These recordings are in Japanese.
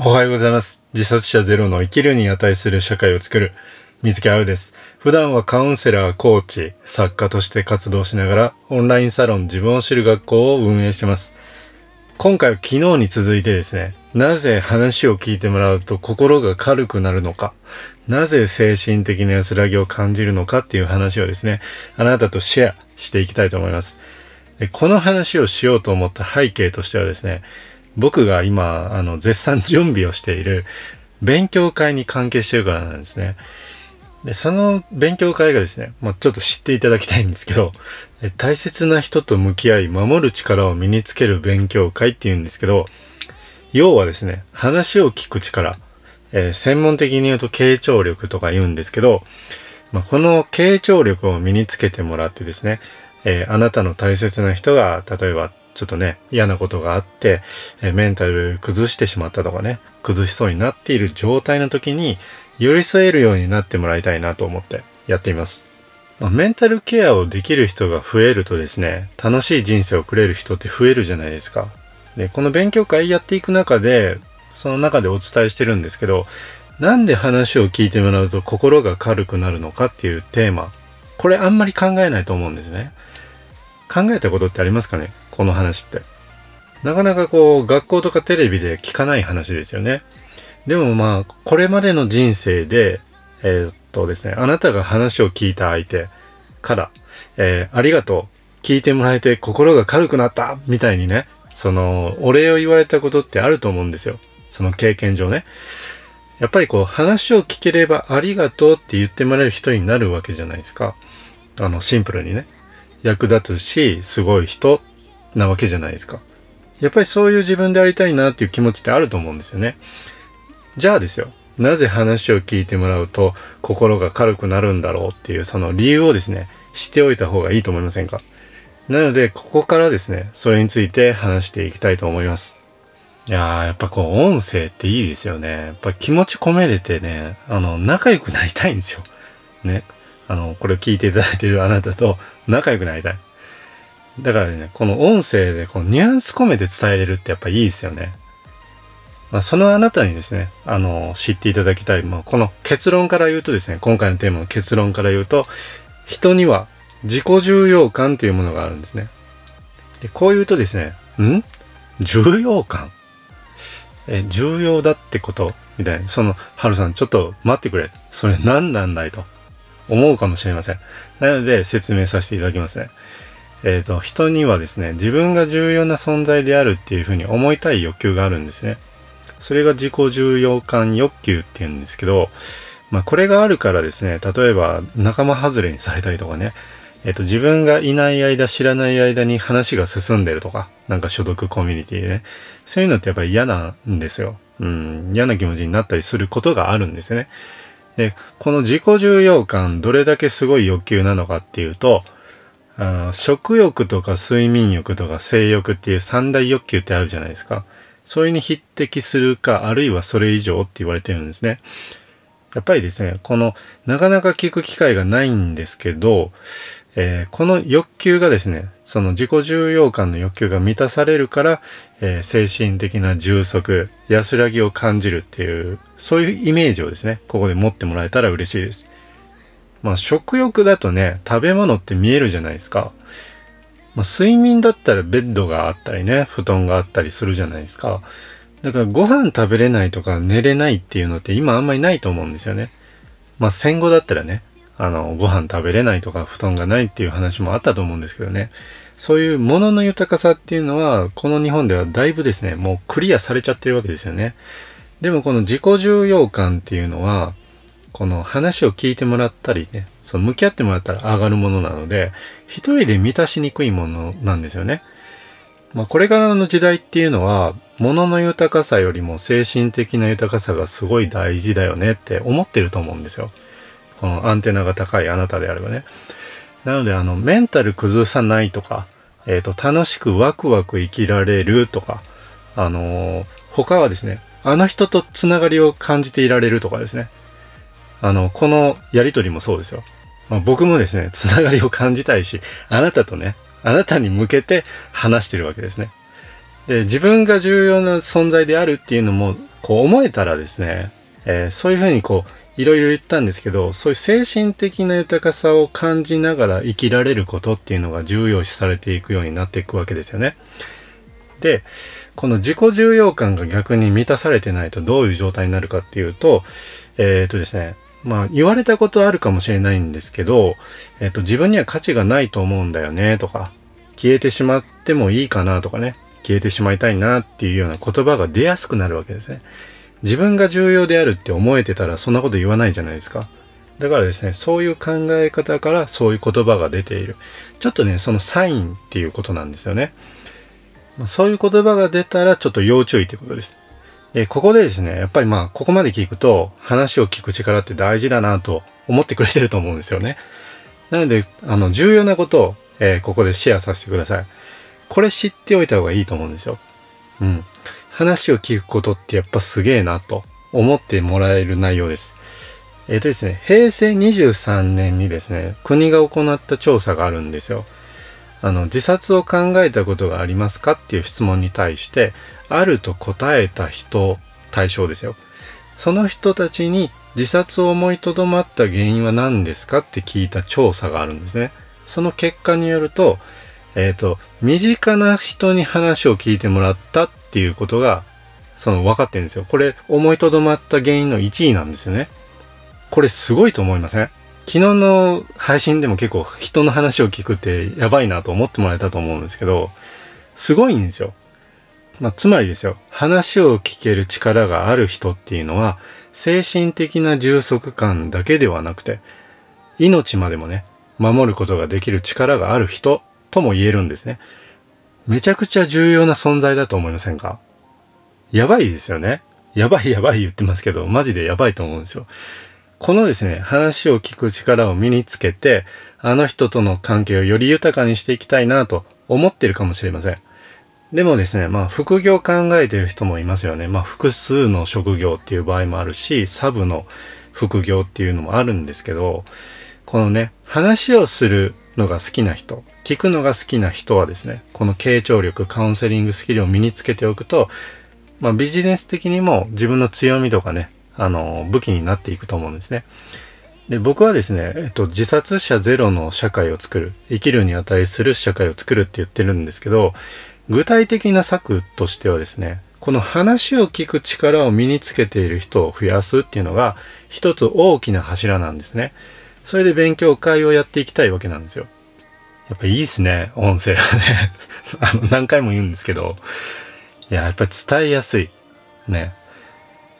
おはようございます。自殺者ゼロの生きるに値する社会を作る水木あうです。普段はカウンセラー、コーチ、作家として活動しながらオンラインサロン自分を知る学校を運営してます。今回は昨日に続いてですね、なぜ話を聞いてもらうと心が軽くなるのか、なぜ精神的な安らぎを感じるのかっていう話をですね、あなたとシェアしていきたいと思います。この話をしようと思った背景としてはですね、僕が今、あの、絶賛準備をしている勉強会に関係してるからなんですね。で、その勉強会がですね、まあ、ちょっと知っていただきたいんですけど、大切な人と向き合い、守る力を身につける勉強会っていうんですけど、要はですね、話を聞く力、えー専門的に言うと傾聴力とか言うんですけど、まあ、この傾聴力を身につけてもらってですね、えーあなたの大切な人が、例えば、ちょっとね、嫌なことがあって、えメンタル崩してしまったとかね、崩しそうになっている状態の時に、寄り添えるようになってもらいたいなと思ってやっています。まあメンタルケアをできる人が増えるとですね、楽しい人生をくれる人って増えるじゃないですか。で、この勉強会やっていく中で、その中でお伝えしてるんですけど、なんで話を聞いてもらうと心が軽くなるのかっていうテーマ。これあんまり考えないと思うんですね。考えたことってありますかね？この話って。なかなかこう、学校とかテレビで聞かない話ですよね。でもまあ、これまでの人生で、えーっとですね、あなたが話を聞いた相手から、えーありがとう。聞いてもらえて心が軽くなったみたいにね、その、お礼を言われたことってあると思うんですよ。その経験上ね。やっぱりこう、話を聞ければありがとうって言ってもらえる人になるわけじゃないですか。あの、シンプルにね。役立つし、すごい人なわけじゃないですか。やっぱりそういう自分でありたいなっていう気持ちってあると思うんですよね。じゃあですよ。なぜ話を聞いてもらうと心が軽くなるんだろうっていうその理由をですね、知っておいた方がいいと思いませんかなので、ここからですね、それについて話していきたいと思います。いやー、やっぱこう、音声っていいですよね。やっぱ気持ち込めれてね、あの、仲良くなりたいんですよ。ね。あの、これを聞いていただいているあなたと仲良くなりたい。だからね、この音声でこのニュアンス込めて伝えれるってやっぱいいですよね。まあ、そのあなたにですね、あの、知っていただきたい。まあ、この結論から言うとですね、今回のテーマの結論から言うと、人には自己重要感というものがあるんですね。で、こう言うとですね、ん？重要感？え、重要だってこと？みたいな。その、ハルさん、ちょっと待ってくれ。それ何なんだいと思うかもしれません。なので、説明させていただきますね。えっ、と、人にはですね、自分が重要な存在であるっていうふうに思いたい欲求があるんですね。それが自己重要感欲求っていうんですけど、まあこれがあるからですね、例えば仲間外れにされたりとかね、えっ、と自分がいない間、知らない間に話が進んでるとか、なんか所属コミュニティでね、そういうのってやっぱり嫌なんですよ。うん、嫌な気持ちになったりすることがあるんですね。で、この自己重要感、どれだけすごい欲求なのかっていうと、あの食欲とか睡眠欲とか性欲っていう三大欲求ってあるじゃないですか。それに匹敵するか、あるいはそれ以上って言われてるんですね。やっぱりですね、この、なかなか聞く機会がないんですけど、えーこの欲求がですね、その自己重要感の欲求が満たされるから、えー精神的な充足、安らぎを感じるっていう、そういうイメージをですね、ここで持ってもらえたら嬉しいです。まあ食欲だとね、食べ物って見えるじゃないですか。まあ、睡眠だったらベッドがあったりね、布団があったりするじゃないですか。だからご飯食べれないとか寝れないっていうのって今あんまりないと思うんですよね。まあ戦後だったらね、あの、ご飯食べれないとか布団がないっていう話もあったと思うんですけどね。そういう物の豊かさっていうのは、この日本ではだいぶですね、もうクリアされちゃってるわけですよね。でもこの自己重要感っていうのは、この話を聞いてもらったりね、その向き合ってもらったら上がるものなので、一人で満たしにくいものなんですよね。まあこれからの時代っていうのは、物の豊かさよりも精神的な豊かさがすごい大事だよねって思ってると思うんですよ。このアンテナが高いあなたであればね。なので、あの、メンタル崩さないとか、えっ、と、楽しくワクワク生きられるとか、あのー他はですね、あの人とつながりを感じていられるとかですね。あの、このやりとりもそうですよ。まあ、僕もですね、つながりを感じたいし、あなたとね、あなたに向けて話してるわけですね。で、自分が重要な存在であるっていうのもこう思えたらですね、えー、そういうふうにこういろいろ言ったんですけどそういう精神的な豊かさを感じながら生きられることっていうのが重要視されていくようになっていくわけですよね。でこの自己重要感が逆に満たされてないとどういう状態になるかっていうとえっ、とですねまあ言われたことあるかもしれないんですけど、えっ、と自分には価値がないと思うんだよねとか消えてしまってもいいかなとかね消えてしまいたいなっていうような言葉が出やすくなるわけですね。自分が重要であるって思えてたらそんなこと言わないじゃないですか。だからですね、そういう考え方からそういう言葉が出ている。ちょっとね、そのサインっていうことなんですよね。そういう言葉が出たらちょっと要注意ということです。で、ここでですね、やっぱりまあ、ここまで聞くと話を聞く力って大事だなと思ってくれてると思うんですよね。なので、あの、重要なことを、えー、ここでシェアさせてください。これ知っておいた方がいいと思うんですよ。うん。話を聞くことってやっぱすげえなと思ってもらえる内容です。えっ、ー、とですね、平成23年にですね、国が行った調査があるんですよ。あの、自殺を考えたことがありますかっていう質問に対して、あると答えた人対象ですよ。その人たちに自殺を思いとどまった原因は何ですかって聞いた調査があるんですね。その結果によると、えっ、ー、と、身近な人に話を聞いてもらったっっていうことが、その分かってるんですよ。これ、思いとどまった原因の1位なんですよね。これすごいと思いません？昨日の配信でも結構人の話を聞くってやばいなと思ってもらえたと思うんですけど、すごいんですよ。まあ、つまりですよ、話を聞ける力がある人っていうのは、精神的な充足感だけではなくて、命までもね、守ることができる力がある人とも言えるんですね。めちゃくちゃ重要な存在だと思いませんか？やばいですよね。やばいやばい言ってますけど、マジでやばいと思うんですよ。このですね、話を聞く力を身につけて、あの人との関係をより豊かにしていきたいなと思ってるかもしれません。でもですね、まあ副業考えてる人もいますよね。まあ複数の職業っていう場合もあるし、サブの副業っていうのもあるんですけど、このね、話をするのが好きな人、聞くのが好きな人はですね、この傾聴力、カウンセリングスキルを身につけておくと、まあ、ビジネス的にも自分の強みとかね、あの、武器になっていくと思うんですね。で、僕はですね、えっと、自殺者ゼロの社会を作る、生きるに値する社会を作るって言ってるんですけど、具体的な策としてはですね、この話を聞く力を身につけている人を増やすっていうのが一つ大きな柱なんですね。それで勉強会をやっていきたいわけなんですよ。やっぱいいっすね、音声はね。あの、何回も言うんですけど、いや、やっぱ伝えやすい。ね。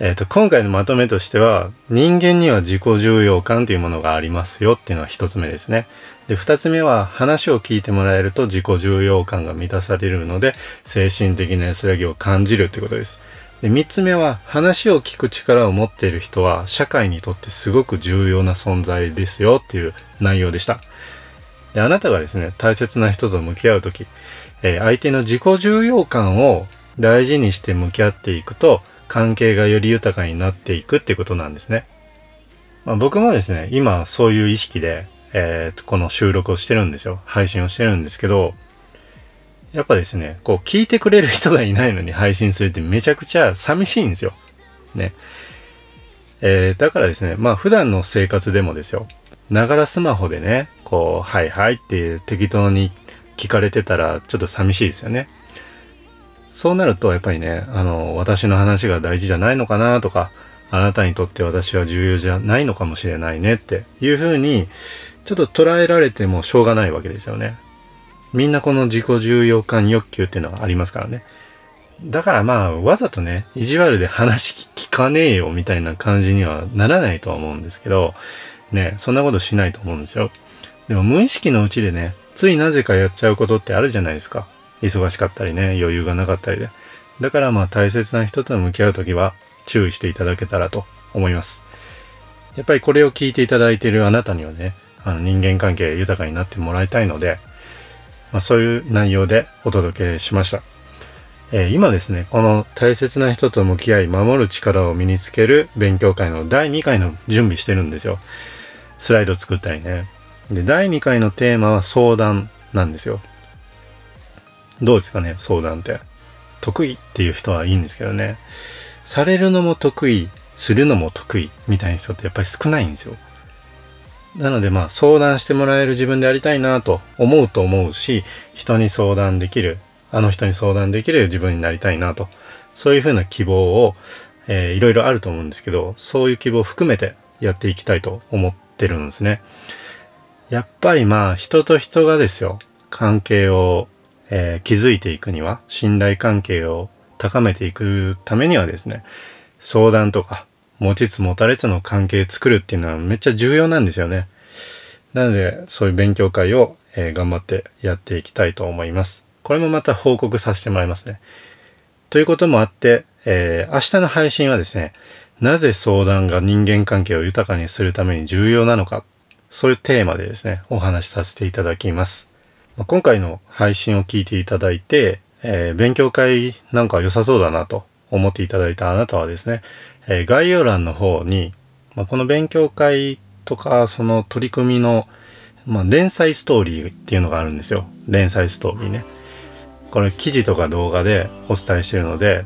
えっ、ー、と、今回のまとめとしては、人間には自己重要感というものがありますよっていうのは一つ目ですね。で、二つ目は、話を聞いてもらえると自己重要感が満たされるので、精神的な安らぎを感じるということです。で、三つ目は、話を聞く力を持っている人は、社会にとってすごく重要な存在ですよっていう内容でした。で、あなたがですね、大切な人と向き合うとき、えー、相手の自己重要感を大事にして向き合っていくと、関係がより豊かになっていくっていうことなんですね。まあ、僕もですね、今そういう意識で、えー、この収録をしてるんですよ。配信をしてるんですけど、やっぱですね、こう聞いてくれる人がいないのに配信するってめちゃくちゃ寂しいんですよ。ね。えー、だからですね、まあ普段の生活でもですよ、ながらスマホでね、こう、はいはいって適当に聞かれてたらちょっと寂しいですよね。そうなるとやっぱりね、あの、私の話が大事じゃないのかなとか、あなたにとって私は重要じゃないのかもしれないねっていうふうに、ちょっと捉えられてもしょうがないわけですよね。みんなこの自己重要感欲求っていうのはありますからね。だからまあ、わざとね、意地悪で話聞かねえよみたいな感じにはならないとは思うんですけど、ね、そんなことしないと思うんですよ。でも無意識のうちでね、ついなぜかやっちゃうことってあるじゃないですか。忙しかったりね、余裕がなかったりで。だからまあ大切な人と向き合うときは注意していただけたらと思います。やっぱりこれを聞いていただいているあなたにはね、あの人間関係豊かになってもらいたいので、まあ、そういう内容でお届けしました。えー、今ですね、この大切な人と向き合い守る力を身につける勉強会の第2回の準備してるんですよ。スライド作ったりね。で、第2回のテーマは相談なんですよ。どうですかね、相談って。得意っていう人はいいんですけどね。されるのも得意するのも得意みたいな人ってやっぱり少ないんですよなのでまあ相談してもらえる自分でありたいなと思うと思うし人に相談できるあの人に相談できる自分になりたいなと。そういうふうな希望を、えー、いろいろあると思うんですけどそういう希望を含めてやっていきたいと思ってるんですね。やっぱりまあ人と人がですよ関係を、えー、築いていくには信頼関係を高めていくためにはですね相談とか持ちつ持たれつの関係作るっていうのはめっちゃ重要なんですよね。なのでそういう勉強会を、えー、頑張ってやっていきたいと思います。これもまた報告させてもらいますね。ということもあって、えー、明日の配信はですね、なぜ相談が人間関係を豊かにするために重要なのか、そういうテーマでですね、お話しさせていただきます。まあ、今回の配信を聞いていただいて、えー、勉強会なんか良さそうだなと思っていただいたあなたはですね、えー、概要欄の方に、まあ、この勉強会とかその取り組みの、まあ、連載ストーリーっていうのがあるんですよ。連載ストーリーね。これ記事とか動画でお伝えしてるので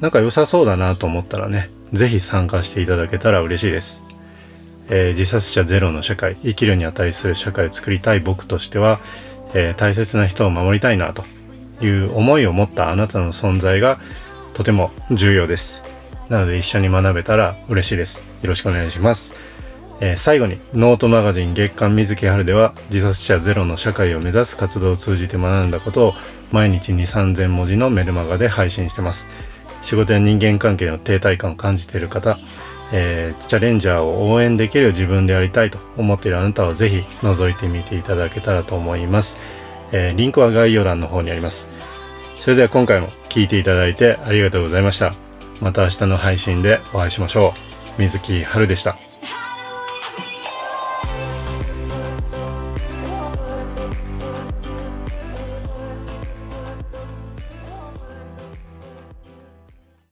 なんか良さそうだなと思ったらね是非参加していただけたら嬉しいです、えー、自殺者ゼロの社会生きるに値する社会を作りたい僕としては、えー、大切な人を守りたいなという思いを持ったあなたの存在がとても重要です。なので一緒に学べたら嬉しいです。よろしくお願いします。えー、最後にノートマガジン月刊水木春では自殺者ゼロの社会を目指す活動を通じて学んだことを毎日2、3000文字のメルマガで配信してます。仕事や人間関係の停滞感を感じている方、えー、チャレンジャーを応援できる自分でありたいと思っているあなたはぜひ覗いてみていただけたらと思います。えー、リンクは概要欄の方にあります。それでは今回も聴いていただいてありがとうございました。また明日の配信でお会いしましょう。水木春でした。